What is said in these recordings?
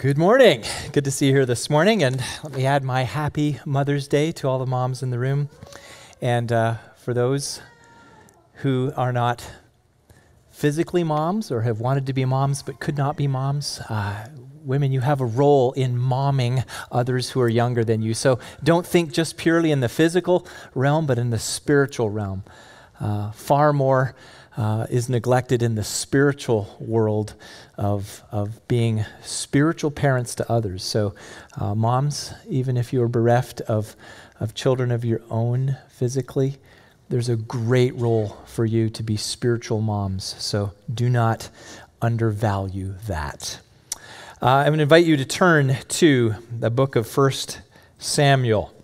Good morning. Good to see you here this morning. And let me add my happy Mother's Day to all the moms in the room. And uh, for those who are not physically moms or have wanted to be moms but could not be moms, uh, women, you have a role in momming others who are younger than you. So don't think just purely in the physical realm, but in the spiritual realm. Uh, far more uh, is neglected in the spiritual world of, of being spiritual parents to others. So, uh, moms, even if you are bereft of, of children of your own physically, there's a great role for you to be spiritual moms. So, do not undervalue that. Uh, I'm going to invite you to turn to the book of 1 Samuel.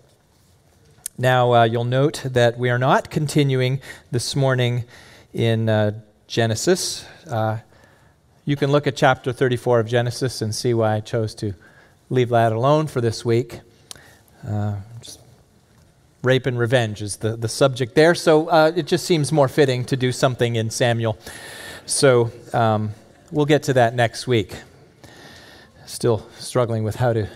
Now, uh, you'll note that we are not continuing this morning in uh, Genesis. Uh, you can look at chapter 34 of Genesis and see why I chose to leave that alone for this week. Uh, rape and revenge is the, the subject there, so uh, it just seems more fitting to do something in Samuel. So um, we'll get to that next week. Still struggling with how to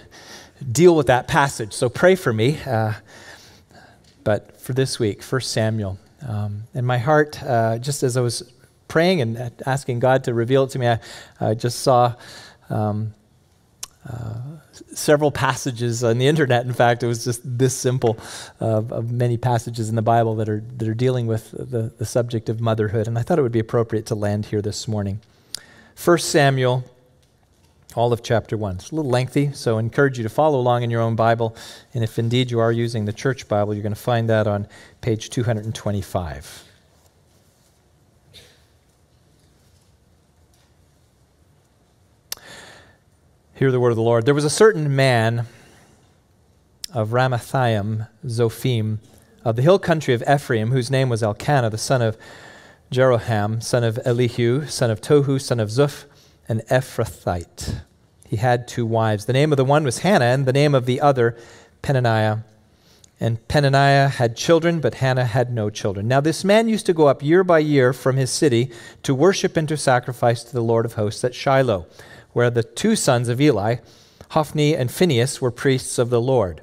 deal with that passage, so pray for me. Uh, but for this week, 1 Samuel. Um, and my heart, uh, just as I was praying and asking God to reveal it to me, I, I just saw um, uh, several passages on the internet. In fact, it was just this simple of, of many passages in the Bible that are, that are dealing with the, the subject of motherhood. And I thought it would be appropriate to land here this morning. 1 Samuel all of chapter 1. It's a little lengthy, so I encourage you to follow along in your own Bible. And if indeed you are using the church Bible, you're going to find that on page 225. Hear the word of the Lord. There was a certain man of Ramathaim, Zophim, of the hill country of Ephraim, whose name was Elkanah, the son of Jeroham, son of Elihu, son of Tohu, son of Zuph, an Ephrathite. He had two wives. The name of the one was Hannah, and the name of the other, Peninnah. And Peninnah had children, but Hannah had no children. Now, this man used to go up year by year from his city to worship and to sacrifice to the Lord of hosts at Shiloh, where the two sons of Eli, Hophni and Phinehas, were priests of the Lord.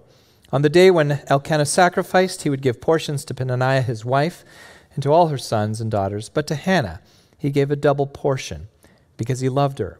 On the day when Elkanah sacrificed, he would give portions to Peninnah his wife and to all her sons and daughters, but to Hannah he gave a double portion because he loved her,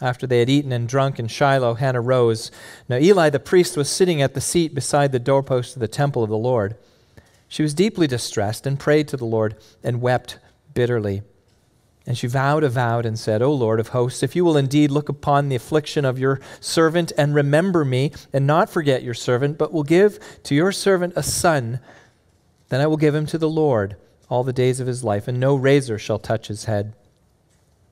After they had eaten and drunk in Shiloh, Hannah rose. Now Eli the priest was sitting at the seat beside the doorpost of the temple of the Lord. She was deeply distressed and prayed to the Lord and wept bitterly. And she vowed a vow and said, O Lord of hosts, if you will indeed look upon the affliction of your servant and remember me, and not forget your servant, but will give to your servant a son, then I will give him to the Lord all the days of his life, and no razor shall touch his head.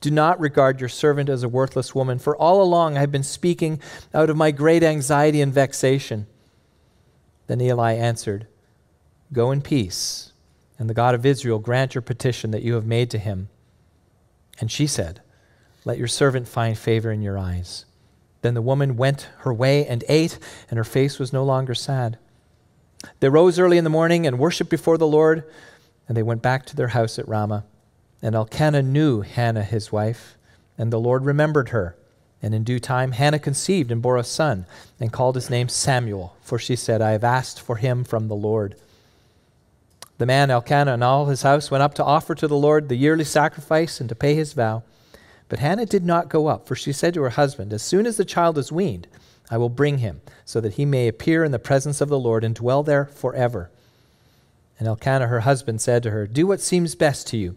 Do not regard your servant as a worthless woman, for all along I have been speaking out of my great anxiety and vexation. Then Eli answered, Go in peace, and the God of Israel grant your petition that you have made to him. And she said, Let your servant find favor in your eyes. Then the woman went her way and ate, and her face was no longer sad. They rose early in the morning and worshiped before the Lord, and they went back to their house at Ramah. And Elkanah knew Hannah his wife, and the Lord remembered her. And in due time, Hannah conceived and bore a son, and called his name Samuel, for she said, I have asked for him from the Lord. The man Elkanah and all his house went up to offer to the Lord the yearly sacrifice and to pay his vow. But Hannah did not go up, for she said to her husband, As soon as the child is weaned, I will bring him, so that he may appear in the presence of the Lord and dwell there forever. And Elkanah, her husband, said to her, Do what seems best to you.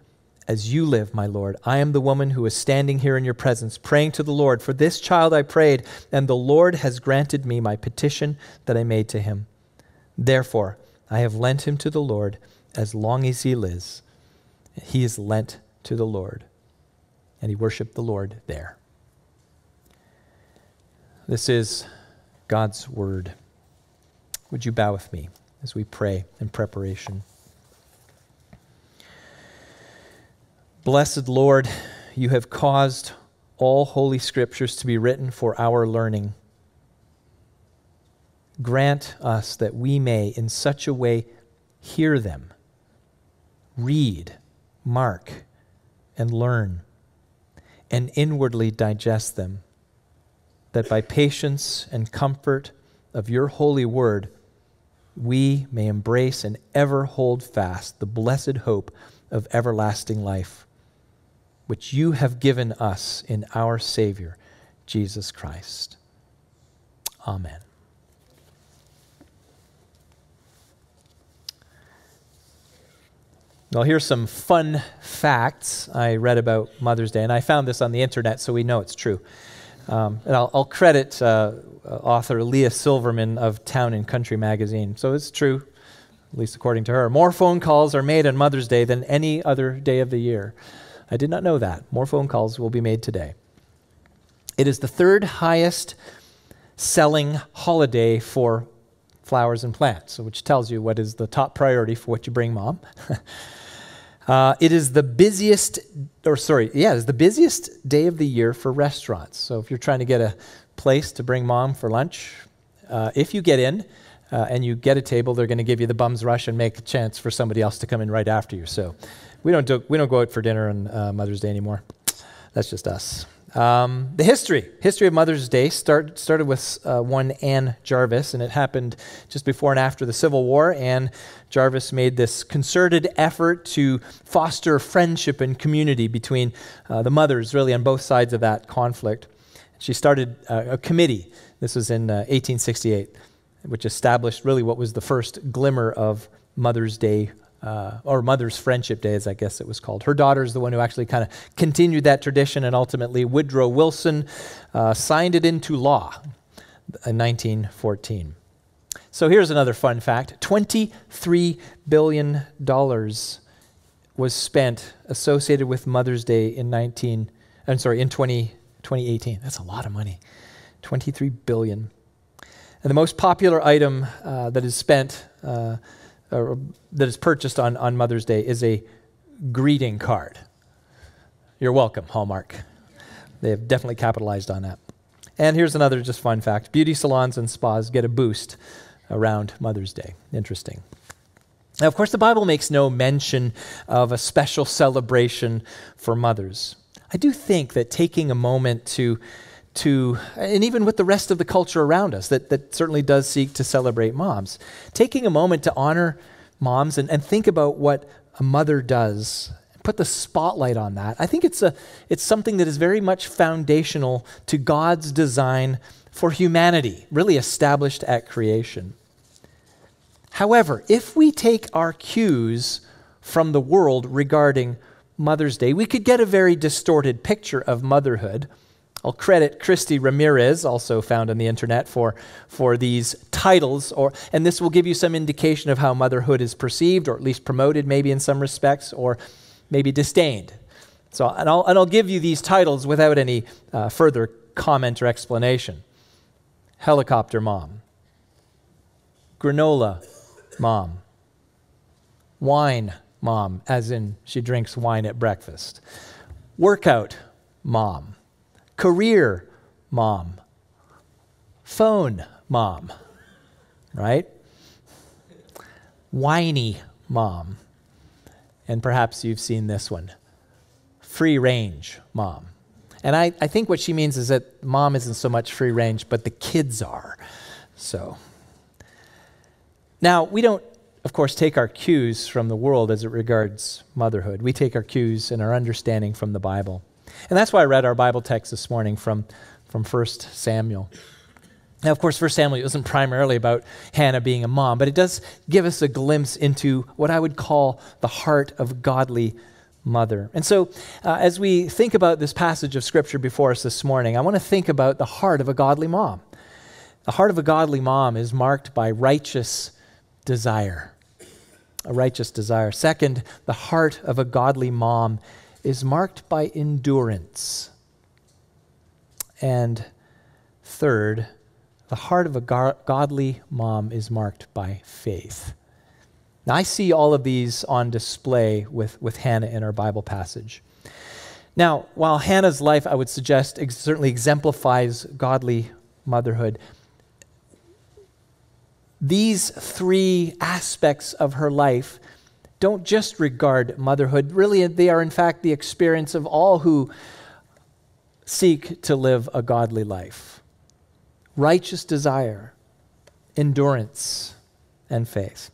as you live, my Lord, I am the woman who is standing here in your presence, praying to the Lord. For this child I prayed, and the Lord has granted me my petition that I made to him. Therefore, I have lent him to the Lord as long as he lives. He is lent to the Lord. And he worshiped the Lord there. This is God's word. Would you bow with me as we pray in preparation? Blessed Lord, you have caused all holy scriptures to be written for our learning. Grant us that we may, in such a way, hear them, read, mark, and learn, and inwardly digest them, that by patience and comfort of your holy word, we may embrace and ever hold fast the blessed hope of everlasting life which you have given us in our Savior, Jesus Christ. Amen. Well, here's some fun facts I read about Mother's Day, and I found this on the internet, so we know it's true. Um, and I'll, I'll credit uh, author Leah Silverman of Town and Country magazine. So it's true, at least according to her. More phone calls are made on Mother's Day than any other day of the year. I did not know that. More phone calls will be made today. It is the third highest selling holiday for flowers and plants, which tells you what is the top priority for what you bring mom. uh, it is the busiest, or sorry, yeah, it's the busiest day of the year for restaurants. So if you're trying to get a place to bring mom for lunch, uh, if you get in uh, and you get a table, they're going to give you the bum's rush and make a chance for somebody else to come in right after you. So we don't do, we don't go out for dinner on uh, Mother's Day anymore. That's just us. Um, the history history of Mother's Day start, started with uh, one Anne Jarvis, and it happened just before and after the Civil War. Anne Jarvis made this concerted effort to foster friendship and community between uh, the mothers, really on both sides of that conflict. She started uh, a committee. This was in 1868, uh, which established really what was the first glimmer of Mother's Day uh, or Mother's Friendship Day, as I guess it was called. Her daughter is the one who actually kind of continued that tradition, and ultimately Woodrow Wilson uh, signed it into law in 1914. So here's another fun fact $23 billion was spent associated with Mother's Day in 19, I'm sorry, in 20, 2018. That's a lot of money. 23 billion. And the most popular item uh, that is spent uh, that is purchased on, on Mother's Day is a greeting card. You're welcome, Hallmark. They have definitely capitalized on that. And here's another just fun fact beauty salons and spas get a boost around Mother's Day. Interesting. Now, of course, the Bible makes no mention of a special celebration for mothers. I do think that taking a moment to to, and even with the rest of the culture around us that, that certainly does seek to celebrate moms, taking a moment to honor moms and, and think about what a mother does, put the spotlight on that. I think it's, a, it's something that is very much foundational to God's design for humanity, really established at creation. However, if we take our cues from the world regarding Mother's Day, we could get a very distorted picture of motherhood I'll credit Christy Ramirez, also found on the internet, for, for these titles, or, and this will give you some indication of how motherhood is perceived, or at least promoted, maybe in some respects, or maybe disdained. So, and I'll, and I'll give you these titles without any uh, further comment or explanation. Helicopter Mom, Granola Mom, Wine Mom, as in she drinks wine at breakfast, Workout Mom career mom, phone mom, right? Whiny mom. And perhaps you've seen this one free range mom. And I, I think what she means is that mom isn't so much free range, but the kids are. So, now we don't, of course, take our cues from the world as it regards motherhood. We take our cues and our understanding from the Bible. And that's why I read our Bible text this morning from, from 1 Samuel. Now, of course, 1 Samuel isn't primarily about Hannah being a mom, but it does give us a glimpse into what I would call the heart of godly mother. And so, uh, as we think about this passage of Scripture before us this morning, I want to think about the heart of a godly mom. The heart of a godly mom is marked by righteous desire. A righteous desire. Second, the heart of a godly mom is marked by endurance. And third, the heart of a godly mom is marked by faith. Now, I see all of these on display with, with Hannah in our Bible passage. Now, while Hannah's life, I would suggest, ex- certainly exemplifies godly motherhood, these three aspects of her life don't just regard motherhood. Really, they are, in fact, the experience of all who seek to live a godly life righteous desire, endurance, and faith.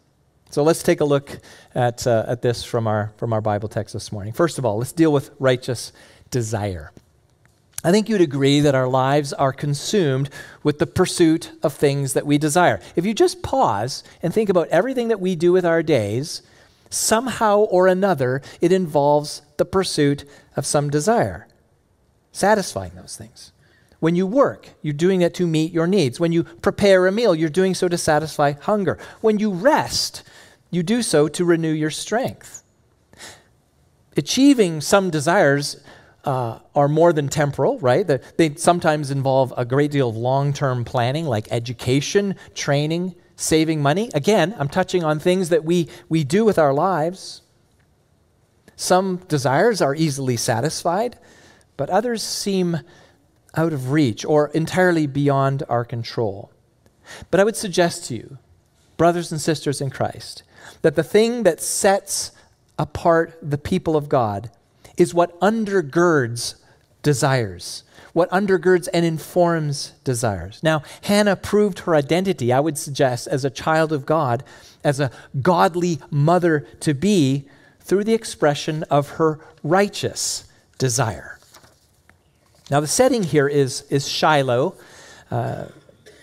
So let's take a look at, uh, at this from our, from our Bible text this morning. First of all, let's deal with righteous desire. I think you'd agree that our lives are consumed with the pursuit of things that we desire. If you just pause and think about everything that we do with our days, somehow or another, it involves the pursuit of some desire, satisfying those things. When you work, you're doing it to meet your needs. When you prepare a meal, you're doing so to satisfy hunger. When you rest, you do so to renew your strength. Achieving some desires uh, are more than temporal, right? They sometimes involve a great deal of long term planning, like education, training, saving money. Again, I'm touching on things that we, we do with our lives. Some desires are easily satisfied, but others seem out of reach or entirely beyond our control. But I would suggest to you, brothers and sisters in Christ, that the thing that sets apart the people of God is what undergirds desires, what undergirds and informs desires. Now, Hannah proved her identity, I would suggest, as a child of God, as a godly mother to be, through the expression of her righteous desire. Now, the setting here is, is Shiloh. Uh,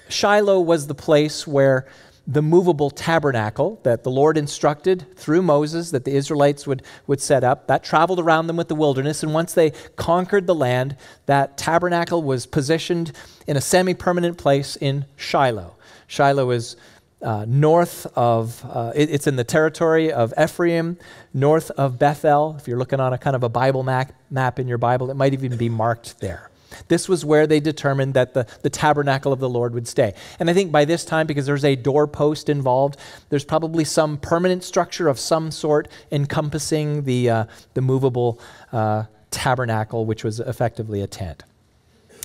Shiloh was the place where the movable tabernacle that the Lord instructed through Moses that the Israelites would, would set up, that traveled around them with the wilderness. And once they conquered the land, that tabernacle was positioned in a semi permanent place in Shiloh. Shiloh is uh, north of, uh, it, it's in the territory of Ephraim, north of Bethel. If you're looking on a kind of a Bible map, map in your Bible, it might even be marked there. This was where they determined that the, the tabernacle of the Lord would stay. And I think by this time, because there's a doorpost involved, there's probably some permanent structure of some sort encompassing the, uh, the movable uh, tabernacle, which was effectively a tent.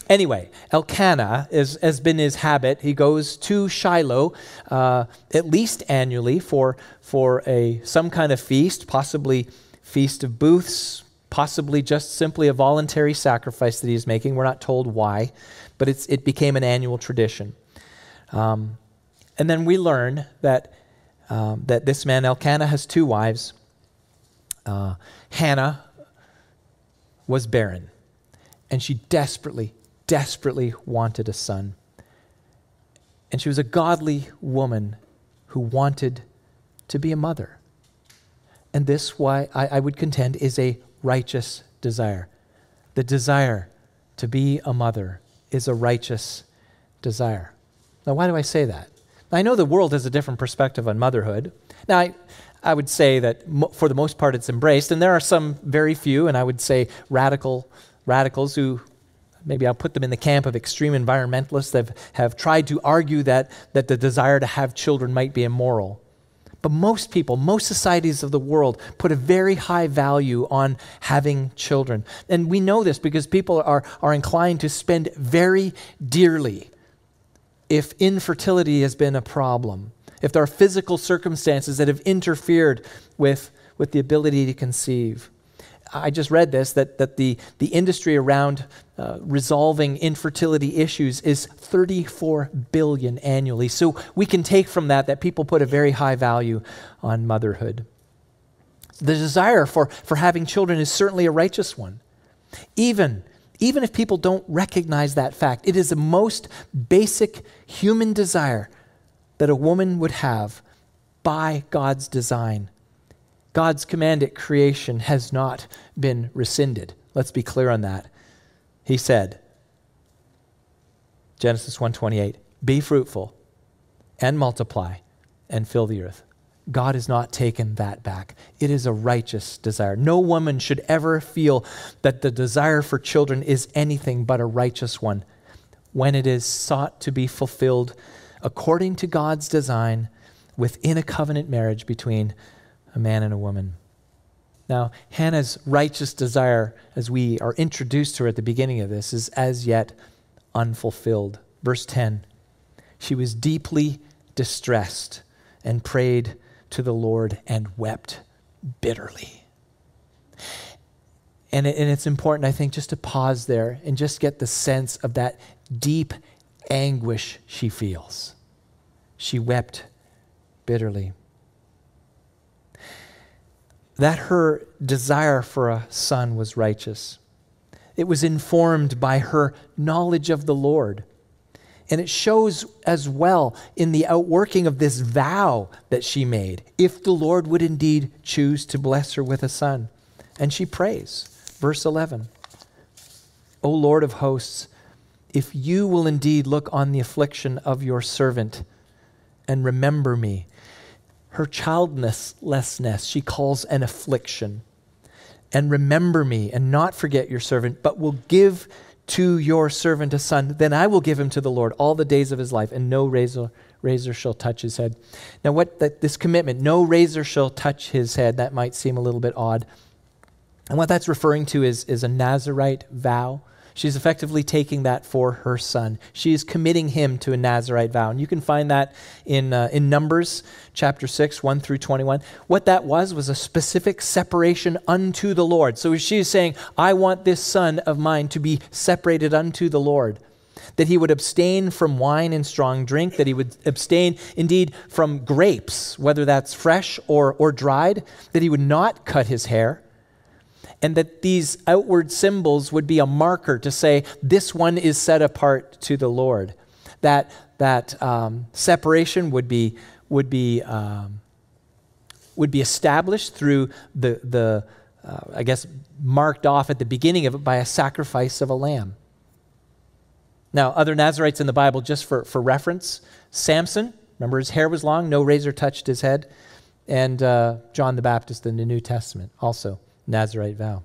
Anyway, Elkanah is, has been his habit. He goes to Shiloh uh, at least annually for, for a, some kind of feast, possibly Feast of Booths, possibly just simply a voluntary sacrifice that he's making. We're not told why, but it became an annual tradition. Um, and then we learn that, um, that this man, Elkanah, has two wives. Uh, Hannah was barren, and she desperately, desperately wanted a son. And she was a godly woman who wanted to be a mother. And this, why I, I would contend, is a righteous desire. The desire to be a mother is a righteous desire. Now, why do I say that? I know the world has a different perspective on motherhood. Now, I, I would say that mo- for the most part it's embraced, and there are some very few, and I would say radical radicals who maybe I'll put them in the camp of extreme environmentalists that have, have tried to argue that, that the desire to have children might be immoral. But most people, most societies of the world put a very high value on having children. And we know this because people are, are inclined to spend very dearly if infertility has been a problem, if there are physical circumstances that have interfered with, with the ability to conceive. I just read this that, that the, the industry around uh, resolving infertility issues is 34 billion annually. So we can take from that that people put a very high value on motherhood. The desire for, for having children is certainly a righteous one. Even, even if people don't recognize that fact, it is the most basic human desire that a woman would have by God's design. God's command at creation has not been rescinded. Let's be clear on that. He said, Genesis 1:28, "Be fruitful and multiply and fill the earth." God has not taken that back. It is a righteous desire. No woman should ever feel that the desire for children is anything but a righteous one when it is sought to be fulfilled according to God's design within a covenant marriage between a man and a woman. Now, Hannah's righteous desire, as we are introduced to her at the beginning of this, is as yet unfulfilled. Verse 10 She was deeply distressed and prayed to the Lord and wept bitterly. And, it, and it's important, I think, just to pause there and just get the sense of that deep anguish she feels. She wept bitterly. That her desire for a son was righteous. It was informed by her knowledge of the Lord. And it shows as well in the outworking of this vow that she made, if the Lord would indeed choose to bless her with a son. And she prays. Verse 11 O Lord of hosts, if you will indeed look on the affliction of your servant and remember me, her childlessness she calls an affliction. And remember me and not forget your servant, but will give to your servant a son, then I will give him to the Lord all the days of his life, and no razor, razor shall touch his head. Now, what that, this commitment, no razor shall touch his head, that might seem a little bit odd. And what that's referring to is, is a Nazarite vow. She's effectively taking that for her son. She is committing him to a Nazarite vow. And you can find that in, uh, in Numbers chapter 6, 1 through 21. What that was, was a specific separation unto the Lord. So she's saying, I want this son of mine to be separated unto the Lord. That he would abstain from wine and strong drink, that he would abstain indeed from grapes, whether that's fresh or, or dried, that he would not cut his hair and that these outward symbols would be a marker to say this one is set apart to the Lord. That that um, separation would be would be um, would be established through the the uh, I guess marked off at the beginning of it by a sacrifice of a lamb. Now, other Nazarites in the Bible, just for, for reference, Samson, remember his hair was long, no razor touched his head, and uh, John the Baptist in the New Testament also. Nazarite vow.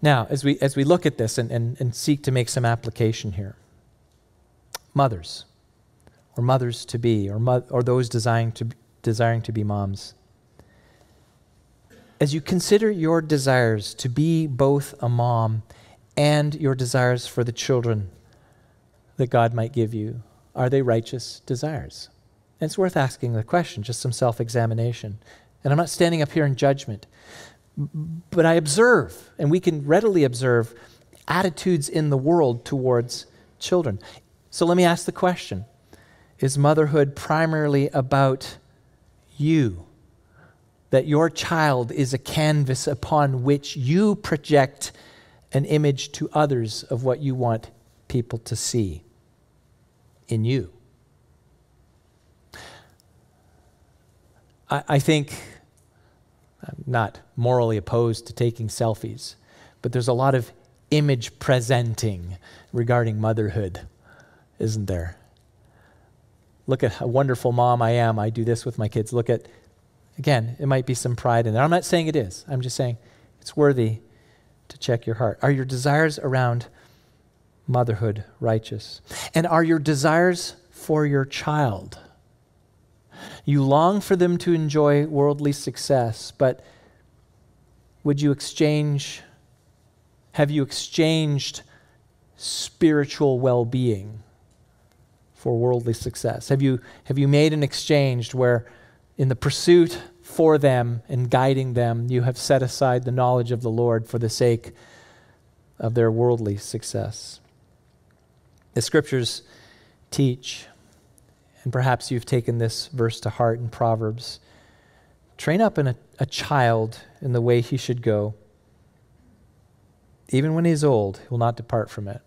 Now, as we, as we look at this and, and, and seek to make some application here, mothers, or mothers to be, or, mo- or those desiring to, desiring to be moms, as you consider your desires to be both a mom and your desires for the children that God might give you, are they righteous desires? And it's worth asking the question, just some self examination. And I'm not standing up here in judgment, but I observe, and we can readily observe attitudes in the world towards children. So let me ask the question Is motherhood primarily about you? That your child is a canvas upon which you project an image to others of what you want people to see in you. I, I think I'm not morally opposed to taking selfies, but there's a lot of image presenting regarding motherhood, isn't there? Look at how wonderful mom I am. I do this with my kids. Look at, again, it might be some pride in there. I'm not saying it is. I'm just saying it's worthy to check your heart. Are your desires around motherhood righteous? And are your desires for your child you long for them to enjoy worldly success, but would you exchange, have you exchanged spiritual well being for worldly success? Have you, have you made an exchange where, in the pursuit for them and guiding them, you have set aside the knowledge of the Lord for the sake of their worldly success. The scriptures teach, and perhaps you've taken this verse to heart in Proverbs train up a, a child in the way he should go. Even when he's old, he will not depart from it.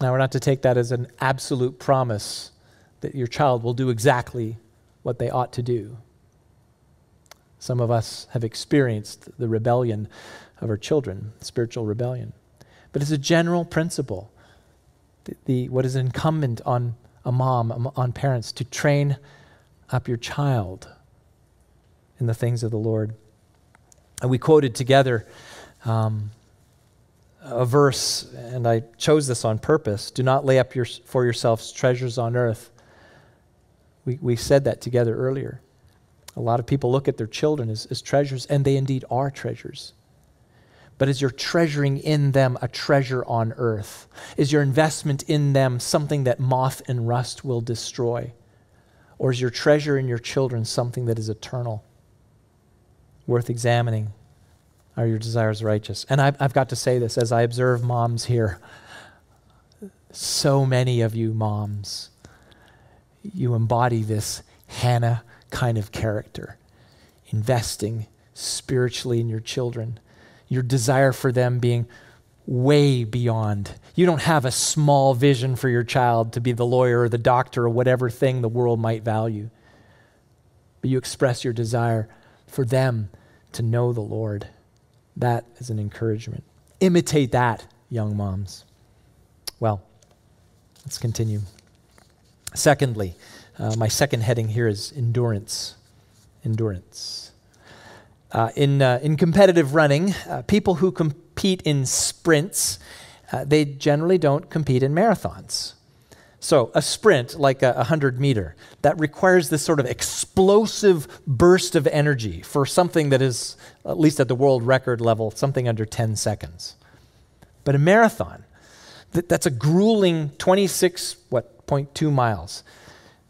Now, we're not to take that as an absolute promise that your child will do exactly what they ought to do. Some of us have experienced the rebellion of our children, spiritual rebellion. But it's a general principle. The, the, what is incumbent on a mom, on parents, to train up your child in the things of the Lord. And we quoted together um, a verse, and I chose this on purpose do not lay up your, for yourselves treasures on earth. We, we said that together earlier. A lot of people look at their children as, as treasures, and they indeed are treasures. But is your treasuring in them a treasure on earth? Is your investment in them something that moth and rust will destroy? Or is your treasure in your children something that is eternal, worth examining? Are your desires righteous? And I've, I've got to say this as I observe moms here. So many of you moms, you embody this Hannah kind of character, investing spiritually in your children, your desire for them being way beyond. You don't have a small vision for your child to be the lawyer or the doctor or whatever thing the world might value, but you express your desire for them to know the Lord that is an encouragement. Imitate that, young moms. Well, let's continue. Secondly, uh, my second heading here is endurance. Endurance. Uh, in, uh, in competitive running, uh, people who compete in sprints, uh, they generally don't compete in marathons. So, a sprint, like a 100 meter, that requires this sort of explosive burst of energy for something that is, at least at the world record level, something under 10 seconds. But a marathon, that, that's a grueling 26, what, 0.2 miles,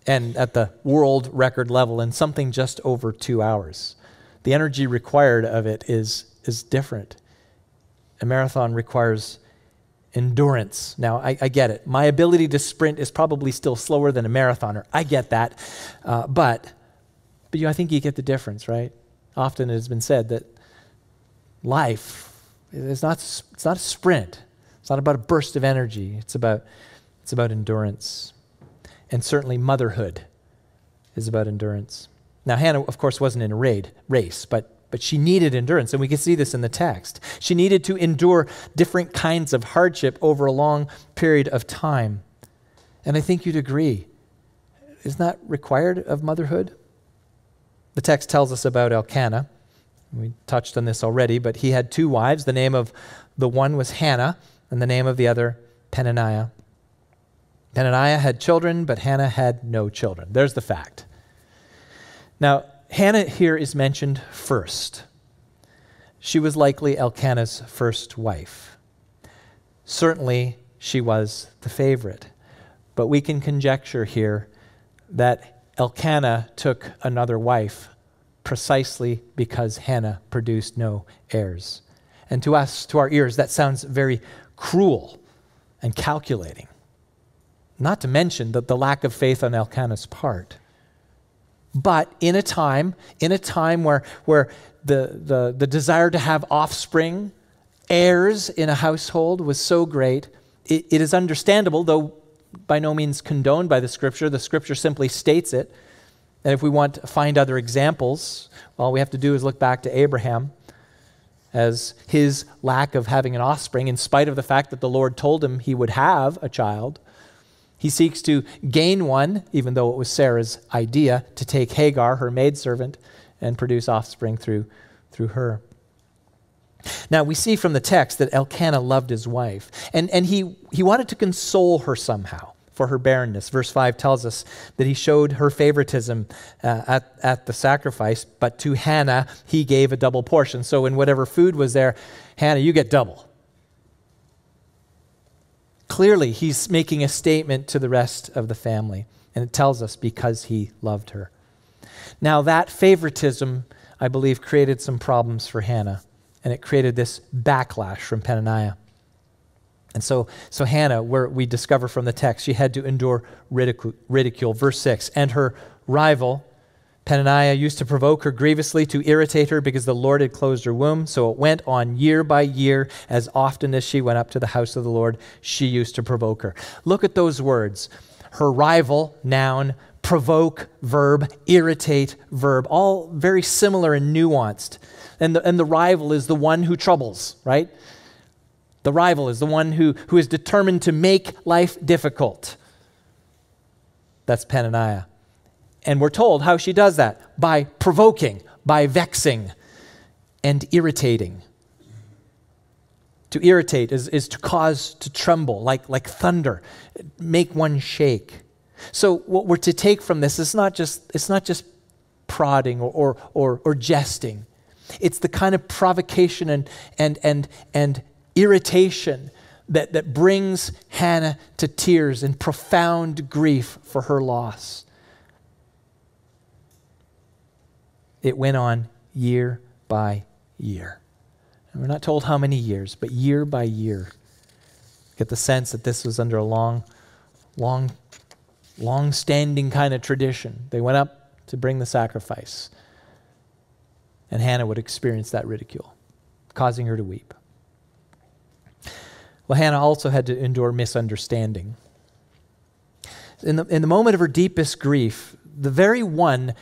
and at the world record level, in something just over two hours. The energy required of it is, is different. A marathon requires endurance. Now, I, I, get it. My ability to sprint is probably still slower than a marathoner. I get that. Uh, but but you, I think you get the difference, right? Often it has been said that life is not, it's not a sprint. It's not about a burst of energy. It's about, it's about endurance. And certainly motherhood is about endurance. Now, Hannah, of course, wasn't in a raid, race, but but she needed endurance, and we can see this in the text. She needed to endure different kinds of hardship over a long period of time. And I think you'd agree. Isn't that required of motherhood? The text tells us about Elkanah. We touched on this already, but he had two wives. The name of the one was Hannah, and the name of the other, Peninnah. Peninnah had children, but Hannah had no children. There's the fact. Now, Hannah here is mentioned first. She was likely Elkanah's first wife. Certainly, she was the favorite. But we can conjecture here that Elkanah took another wife precisely because Hannah produced no heirs. And to us, to our ears, that sounds very cruel and calculating. Not to mention the, the lack of faith on Elkanah's part. But in a time, in a time where, where the, the, the desire to have offspring, heirs in a household was so great, it, it is understandable, though by no means condoned by the scripture. The scripture simply states it. And if we want to find other examples, all we have to do is look back to Abraham as his lack of having an offspring, in spite of the fact that the Lord told him he would have a child. He seeks to gain one, even though it was Sarah's idea, to take Hagar, her maidservant, and produce offspring through, through her. Now, we see from the text that Elkanah loved his wife, and, and he, he wanted to console her somehow for her barrenness. Verse 5 tells us that he showed her favoritism uh, at, at the sacrifice, but to Hannah he gave a double portion. So, in whatever food was there, Hannah, you get double. Clearly, he's making a statement to the rest of the family, and it tells us because he loved her. Now, that favoritism, I believe, created some problems for Hannah, and it created this backlash from Peninnah. And so, so Hannah, where we discover from the text, she had to endure ridicule, ridicule. Verse 6 And her rival, Peninnah, used to provoke her grievously to irritate her because the Lord had closed her womb. So it went on year by year. As often as she went up to the house of the Lord, she used to provoke her. Look at those words. Her rival, noun, provoke, verb, irritate, verb, all very similar and nuanced. And the, and the rival is the one who troubles, right? The rival is the one who, who is determined to make life difficult. That's Peninnah. And we're told how she does that by provoking, by vexing, and irritating. To irritate is, is to cause to tremble, like, like thunder, make one shake. So what we're to take from this is not just, it's not just prodding or, or, or, or jesting. It's the kind of provocation and, and, and, and irritation that, that brings Hannah to tears and profound grief for her loss. It went on year by year. And we're not told how many years, but year by year. Get the sense that this was under a long, long long standing kind of tradition. They went up to bring the sacrifice. And Hannah would experience that ridicule, causing her to weep. Well, Hannah also had to endure misunderstanding. In the, in the moment of her deepest grief, the very one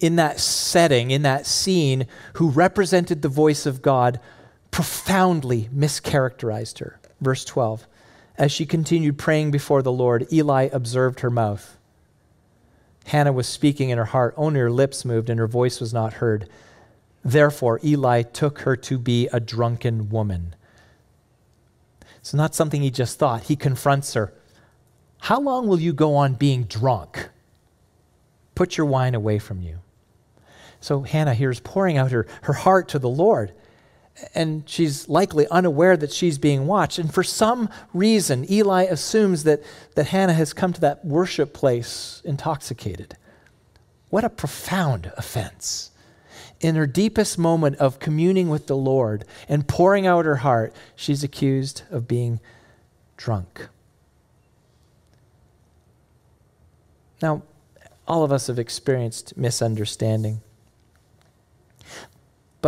in that setting, in that scene, who represented the voice of God, profoundly mischaracterized her. Verse 12. As she continued praying before the Lord, Eli observed her mouth. Hannah was speaking in her heart, only her lips moved and her voice was not heard. Therefore, Eli took her to be a drunken woman. It's not something he just thought. He confronts her. How long will you go on being drunk? Put your wine away from you. So Hannah here is pouring out her, her heart to the Lord and she's likely unaware that she's being watched. And for some reason, Eli assumes that, that Hannah has come to that worship place intoxicated. What a profound offense. In her deepest moment of communing with the Lord and pouring out her heart, she's accused of being drunk. Now, all of us have experienced misunderstanding.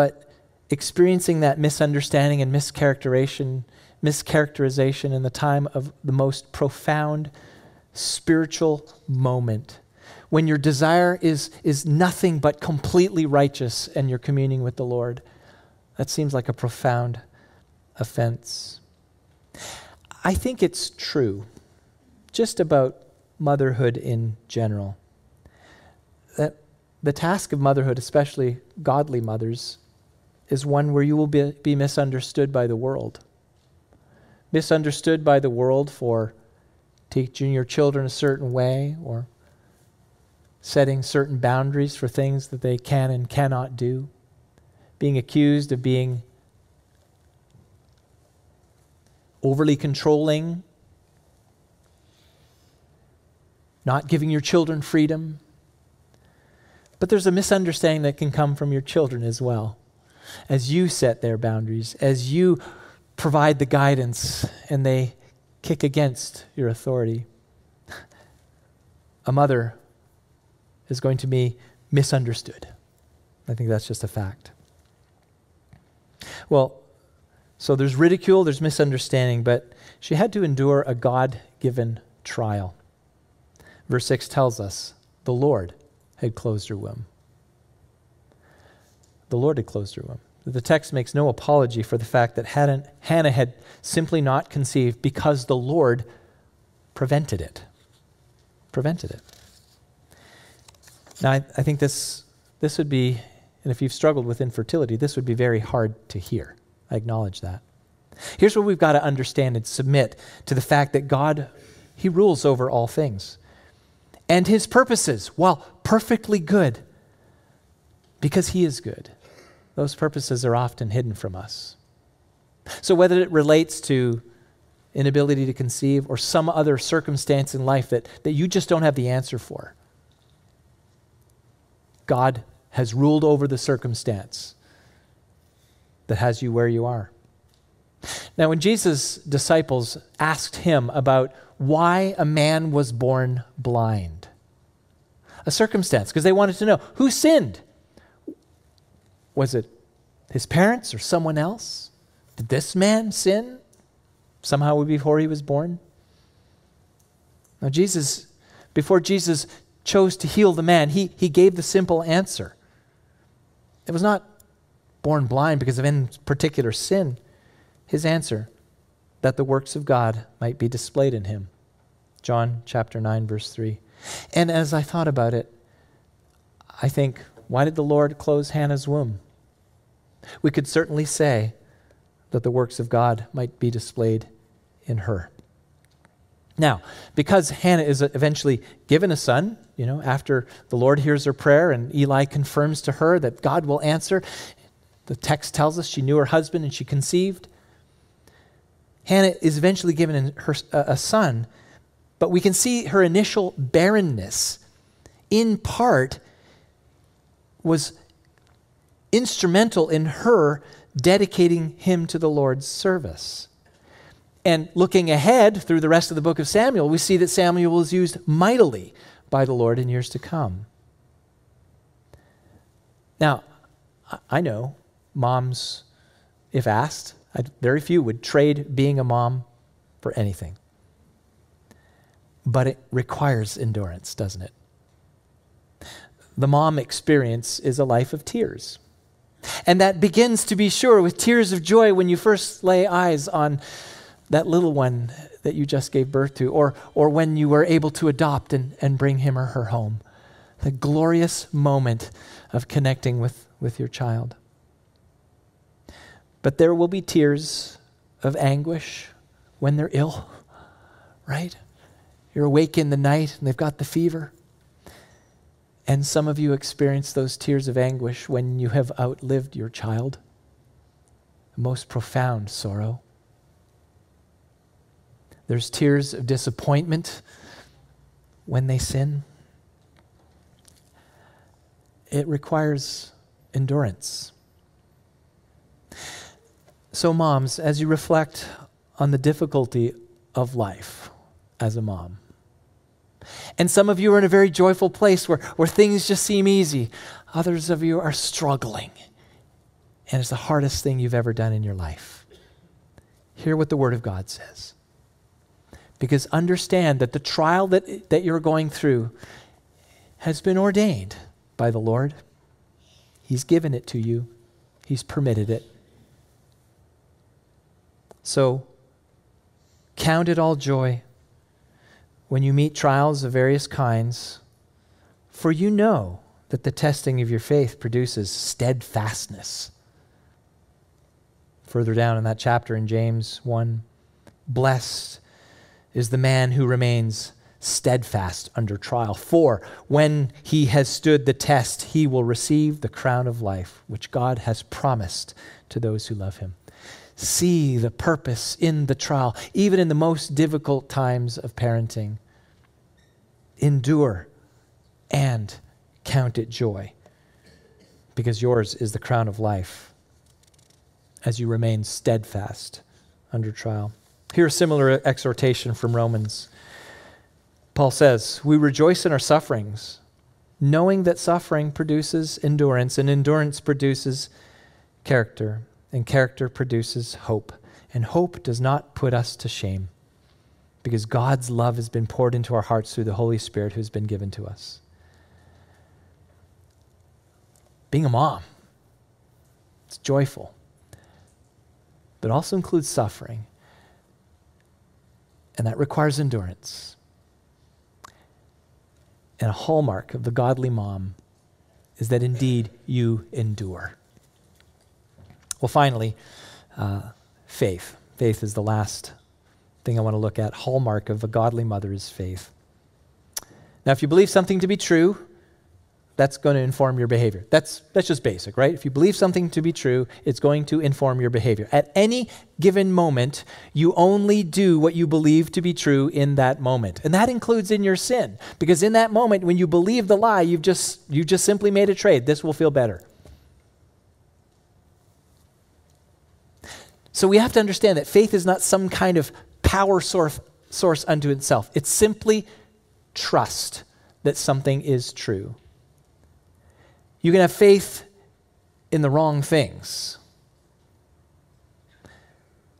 But experiencing that misunderstanding and mischaracterization, mischaracterization in the time of the most profound spiritual moment when your desire is, is nothing but completely righteous and you're communing with the Lord. That seems like a profound offense. I think it's true, just about motherhood in general, that the task of motherhood, especially godly mothers, is one where you will be, be misunderstood by the world. Misunderstood by the world for teaching your children a certain way or setting certain boundaries for things that they can and cannot do, being accused of being overly controlling, not giving your children freedom. But there's a misunderstanding that can come from your children as well as you set their boundaries, as you provide the guidance and they kick against your authority. A mother is going to be misunderstood. I think that's just a fact. Well, so there's ridicule, there's misunderstanding, but she had to endure a God given trial. Verse 6 tells us the Lord had closed her womb the Lord had closed through him. The text makes no apology for the fact that Hannah had simply not conceived because the Lord prevented it. Prevented it. Now, I, I think this, this would be, and if you've struggled with infertility, this would be very hard to hear. I acknowledge that. Here's what we've got to understand and submit to the fact that God, He rules over all things. And His purposes, while perfectly good, because He is good, those purposes are often hidden from us. So, whether it relates to inability to conceive or some other circumstance in life that, that you just don't have the answer for, God has ruled over the circumstance that has you where you are. Now, when Jesus' disciples asked him about why a man was born blind, a circumstance, because they wanted to know who sinned. Was it his parents or someone else? Did this man sin somehow before he was born? Now, Jesus, before Jesus chose to heal the man, he, he gave the simple answer. It was not born blind because of any particular sin. His answer, that the works of God might be displayed in him. John chapter 9, verse 3. And as I thought about it, I think, why did the Lord close Hannah's womb? We could certainly say that the works of God might be displayed in her. Now, because Hannah is eventually given a son, you know, after the Lord hears her prayer and Eli confirms to her that God will answer, the text tells us she knew her husband and she conceived. Hannah is eventually given her, a son, but we can see her initial barrenness in part was instrumental in her dedicating him to the Lord's service. And looking ahead through the rest of the book of Samuel, we see that Samuel was used mightily by the Lord in years to come. Now, I know moms, if asked, very few would trade being a mom for anything. But it requires endurance, doesn't it? The mom experience is a life of tears. And that begins to be sure with tears of joy when you first lay eyes on that little one that you just gave birth to, or, or when you were able to adopt and, and bring him or her home. The glorious moment of connecting with, with your child. But there will be tears of anguish when they're ill, right? You're awake in the night and they've got the fever. And some of you experience those tears of anguish when you have outlived your child. The most profound sorrow. There's tears of disappointment when they sin. It requires endurance. So, moms, as you reflect on the difficulty of life as a mom, and some of you are in a very joyful place where, where things just seem easy, others of you are struggling, and it's the hardest thing you've ever done in your life. Hear what the Word of God says. Because understand that the trial that, that you're going through has been ordained by the Lord. He's given it to you, He's permitted it. So count it all joy when you meet trials of various kinds, for you know that the testing of your faith produces steadfastness. Further down in that chapter in James 1, blessed is the man who remains steadfast under trial. For when he has stood the test, he will receive the crown of life, which God has promised to those who love him see the purpose in the trial, even in the most difficult times of parenting. Endure and count it joy, because yours is the crown of life as you remain steadfast under trial. Here's a similar exhortation from Romans. Paul says, We rejoice in our sufferings, knowing that suffering produces endurance, and endurance produces character and character produces hope. And hope does not put us to shame because God's love has been poured into our hearts through the Holy Spirit who's been given to us. Being a mom, it's joyful, but also includes suffering. And that requires endurance. And a hallmark of the godly mom is that indeed you endure. Well, finally, uh, faith. Faith is the last thing I want to look at. Hallmark of a godly mother is faith. Now, if you believe something to be true, that's going to inform your behavior. That's, that's just basic, right? If you believe something to be true, it's going to inform your behavior. At any given moment, you only do what you believe to be true in that moment. And that includes in your sin. Because in that moment, when you believe the lie, you've just, you just simply made a trade. This will feel better. So we have to understand that faith is not some kind of power source, source unto itself, it's simply trust that something is true. You can have faith in the wrong things.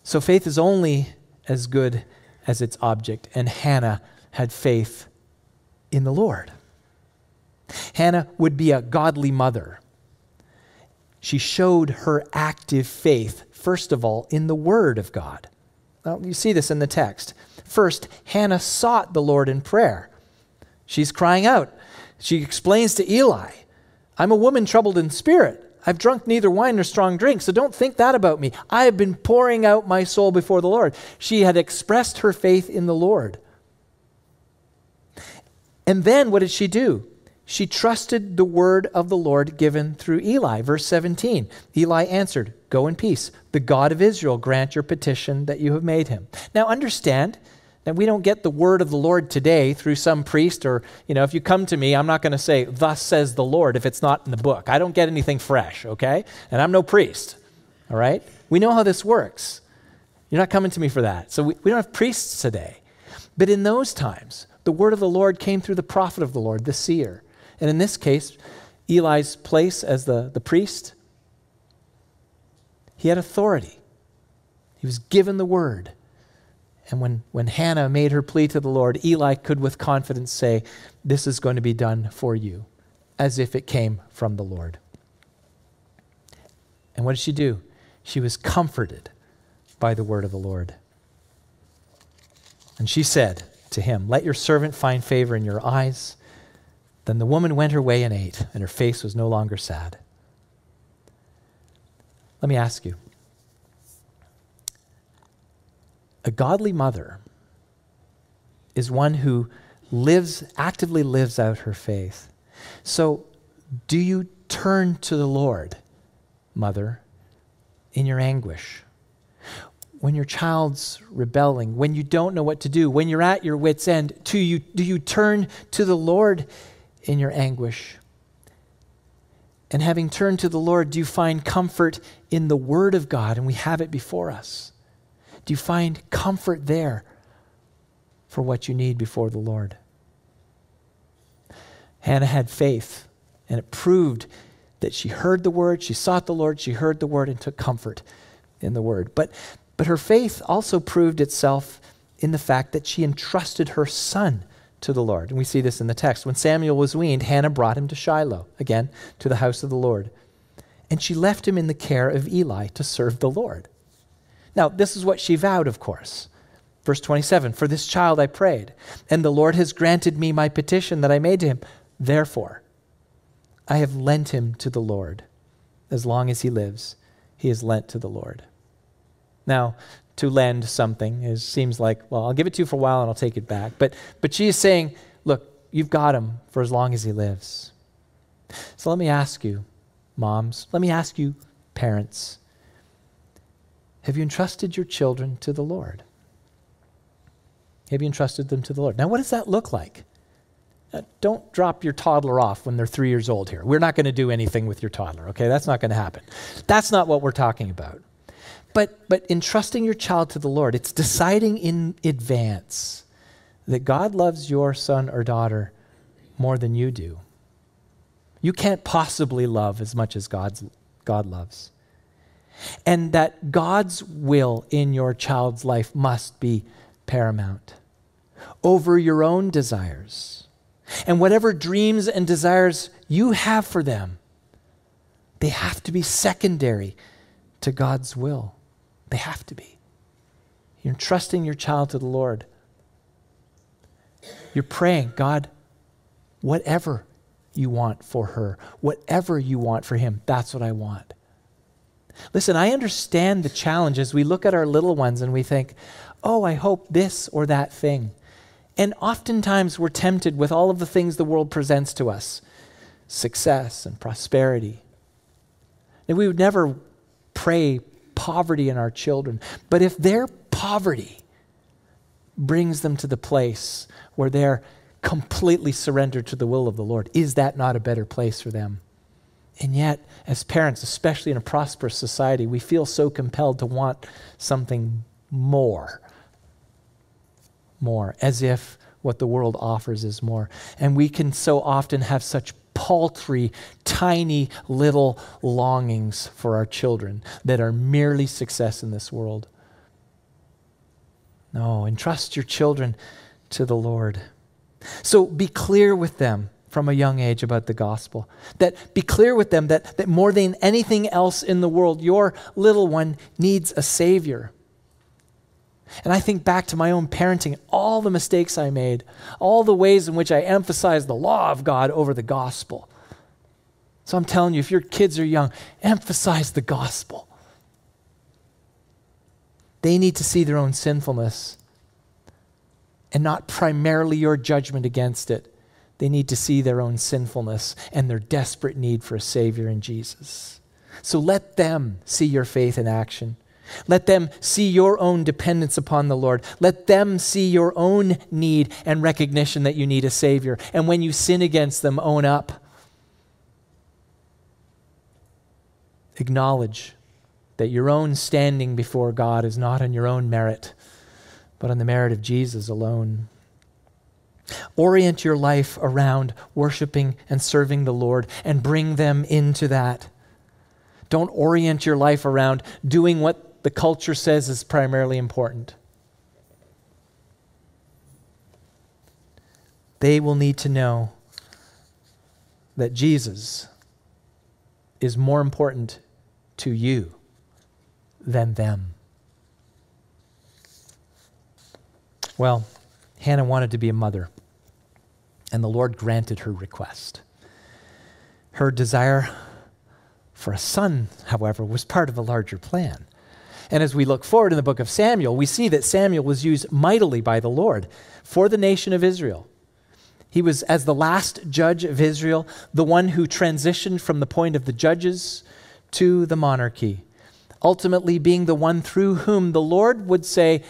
So faith is only as good as its object, and Hannah had faith in the Lord. Hannah would be a godly mother. She showed her active faith, first of all, in the Word of God. Well, you see this in the text. First, Hannah sought the Lord in prayer. She's crying out. She explains to Eli, I'm a woman troubled in spirit. I've drunk neither wine nor strong drink, so don't think that about me. I have been pouring out my soul before the Lord. She had expressed her faith in the Lord. And then what did she do? She trusted the word of the Lord given through Eli. Verse 17 Eli answered, Go in peace. The God of Israel grant your petition that you have made him. Now understand, that we don't get the word of the Lord today through some priest, or, you know, if you come to me, I'm not going to say, Thus says the Lord, if it's not in the book. I don't get anything fresh, okay? And I'm no priest, all right? We know how this works. You're not coming to me for that. So we, we don't have priests today. But in those times, the word of the Lord came through the prophet of the Lord, the seer. And in this case, Eli's place as the, the priest, he had authority. He was given the word. And when, when Hannah made her plea to the Lord, Eli could with confidence say, This is going to be done for you, as if it came from the Lord. And what did she do? She was comforted by the word of the Lord. And she said to him, Let your servant find favor in your eyes. Then the woman went her way and ate, and her face was no longer sad. Let me ask you a godly mother is one who lives, actively lives out her faith. So, do you turn to the Lord, mother, in your anguish? When your child's rebelling, when you don't know what to do, when you're at your wits' end, do you, do you turn to the Lord in your anguish? And having turned to the Lord, do you find comfort in the Word of God? And we have it before us. Do you find comfort there for what you need before the Lord? Hannah had faith, and it proved that she heard the word, she sought the Lord, she heard the word, and took comfort in the word. But, but her faith also proved itself in the fact that she entrusted her son to the Lord. And we see this in the text. When Samuel was weaned, Hannah brought him to Shiloh, again, to the house of the Lord. And she left him in the care of Eli to serve the Lord. Now, this is what she vowed, of course. Verse 27 For this child I prayed, and the Lord has granted me my petition that I made to him. Therefore, I have lent him to the Lord. As long as he lives, he is lent to the Lord. Now, to lend something is, seems like, well, I'll give it to you for a while and I'll take it back. But, but she is saying, look, you've got him for as long as he lives. So let me ask you, moms, let me ask you, parents, have you entrusted your children to the Lord? Have you entrusted them to the Lord? Now, what does that look like? Uh, don't drop your toddler off when they're three years old here. We're not going to do anything with your toddler, okay? That's not going to happen. That's not what we're talking about. But, but entrusting your child to the Lord, it's deciding in advance that God loves your son or daughter more than you do. You can't possibly love as much as God's, God loves and that God's will in your child's life must be paramount over your own desires. And whatever dreams and desires you have for them, they have to be secondary to God's will. They have to be. You're entrusting your child to the Lord. You're praying, God, whatever you want for her, whatever you want for him, that's what I want. Listen, I understand the challenge as we look at our little ones and we think, oh, I hope this or that thing. And oftentimes we're tempted with all of the things the world presents to us success and prosperity. And we would never pray poverty in our children, but if their poverty brings them to the place where they're completely surrendered to the will of the Lord, is that not a better place for them? And yet, as parents, especially in a prosperous society, we feel so compelled to want something more. More, as if what the world offers is more. And we can so often have such paltry, tiny little longings for our children that are merely success in this world. No, entrust your children to the Lord. So be clear with them from a young age about the gospel. That be clear with them that, that more than anything else in the world, your little one needs a savior. And I think back to my own parenting, all the mistakes I made, all the ways in which I emphasized the law of God over the gospel. So I'm telling you, if your kids are young, emphasize the gospel. They need to see their own sinfulness and not primarily your judgment against it. They need to see their own sinfulness and their desperate need for a Savior in Jesus. So let them see your faith in action. Let them see your own dependence upon the Lord. Let them see your own need and recognition that you need a Savior. And when you sin against them, own up. Acknowledge that your own standing before God is not on your own merit, but on the merit of Jesus alone. Orient your life around worshiping and serving the Lord and bring them into that. Don't orient your life around doing what the culture says is primarily important. They will need to know that Jesus is more important to you than them. Well, Hannah wanted to be a mother, and the Lord granted her request. Her desire for a son, however, was part of a larger plan. And as we look forward in the book of Samuel, we see that Samuel was used mightily by the Lord for the nation of Israel. He was, as the last judge of Israel, the one who transitioned from the point of the judges to the monarchy ultimately being the one through whom the Lord would say,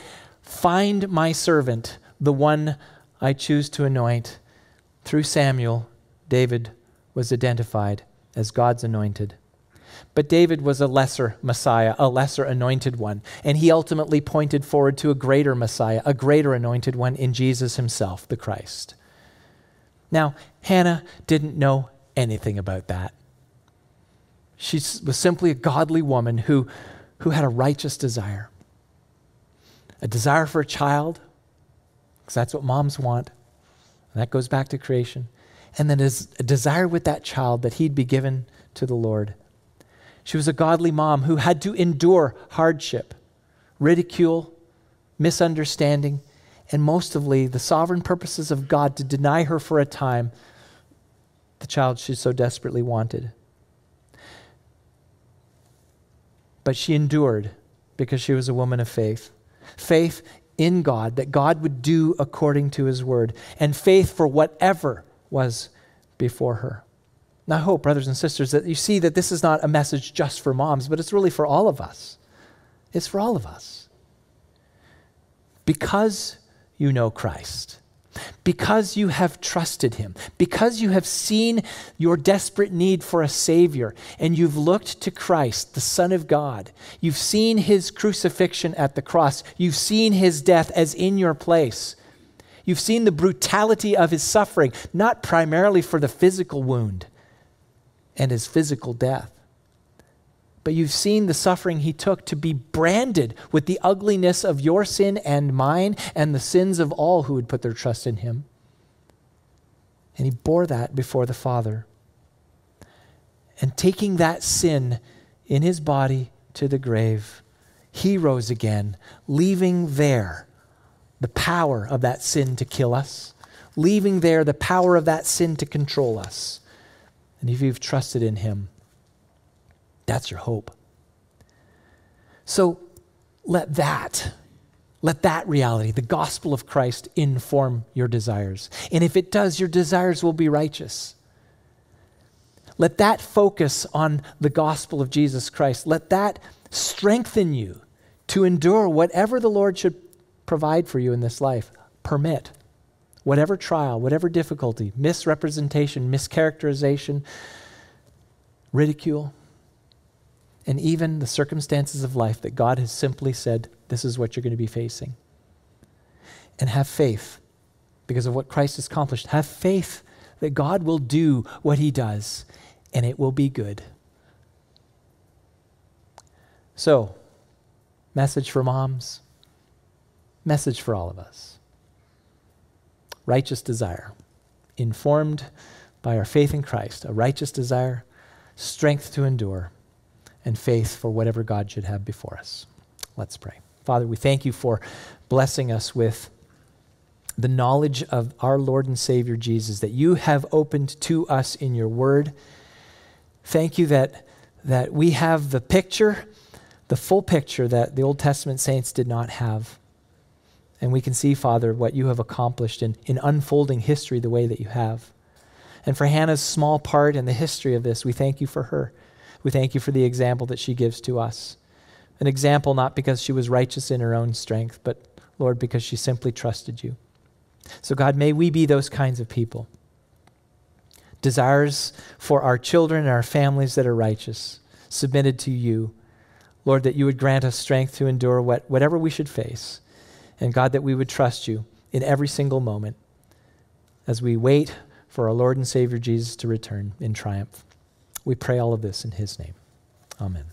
Find my servant, the one I choose to anoint. Through Samuel, David was identified as God's anointed. But David was a lesser Messiah, a lesser anointed one, and he ultimately pointed forward to a greater Messiah, a greater anointed one in Jesus himself, the Christ. Now, Hannah didn't know anything about that. She was simply a godly woman who, who had a righteous desire. A desire for a child, because that's what moms want. And that goes back to creation. And then a desire with that child that he'd be given to the Lord. She was a godly mom who had to endure hardship, ridicule, misunderstanding, and most of all, the sovereign purposes of God to deny her for a time the child she so desperately wanted. But she endured because she was a woman of faith. Faith in God, that God would do according to his word, and faith for whatever was before her. Now, I hope, brothers and sisters, that you see that this is not a message just for moms, but it's really for all of us. It's for all of us. Because you know Christ, because you have trusted him, because you have seen your desperate need for a Savior, and you've looked to Christ, the Son of God. You've seen his crucifixion at the cross, you've seen his death as in your place. You've seen the brutality of his suffering, not primarily for the physical wound and his physical death, but you've seen the suffering he took to be branded with the ugliness of your sin and mine and the sins of all who would put their trust in him. And he bore that before the Father. And taking that sin in his body to the grave, he rose again, leaving there the power of that sin to kill us, leaving there the power of that sin to control us. And if you've trusted in him, that's your hope. So let that, let that reality, the gospel of Christ, inform your desires. And if it does, your desires will be righteous. Let that focus on the gospel of Jesus Christ. Let that strengthen you to endure whatever the Lord should provide for you in this life. Permit. Whatever trial, whatever difficulty, misrepresentation, mischaracterization, ridicule, and even the circumstances of life that God has simply said, this is what you're going to be facing. And have faith because of what Christ has accomplished. Have faith that God will do what he does and it will be good. So, message for moms, message for all of us. Righteous desire, informed by our faith in Christ, a righteous desire, strength to endure, and faith for whatever God should have before us. Let's pray. Father, we thank you for blessing us with the knowledge of our Lord and Savior Jesus that you have opened to us in your word. Thank you that, that we have the picture, the full picture that the Old Testament saints did not have. And we can see, Father, what you have accomplished in, in unfolding history the way that you have. And for Hannah's small part in the history of this, we thank you for her. We thank you for the example that she gives to us. An example not because she was righteous in her own strength, but, Lord, because she simply trusted you. So, God, may we be those kinds of people. Desires for our children and our families that are righteous, submitted to you. Lord, that you would grant us strength to endure what, whatever we should face. And God, that we would trust you in every single moment as we wait for our Lord and Savior Jesus to return in triumph. We pray all of this in his name. Amen.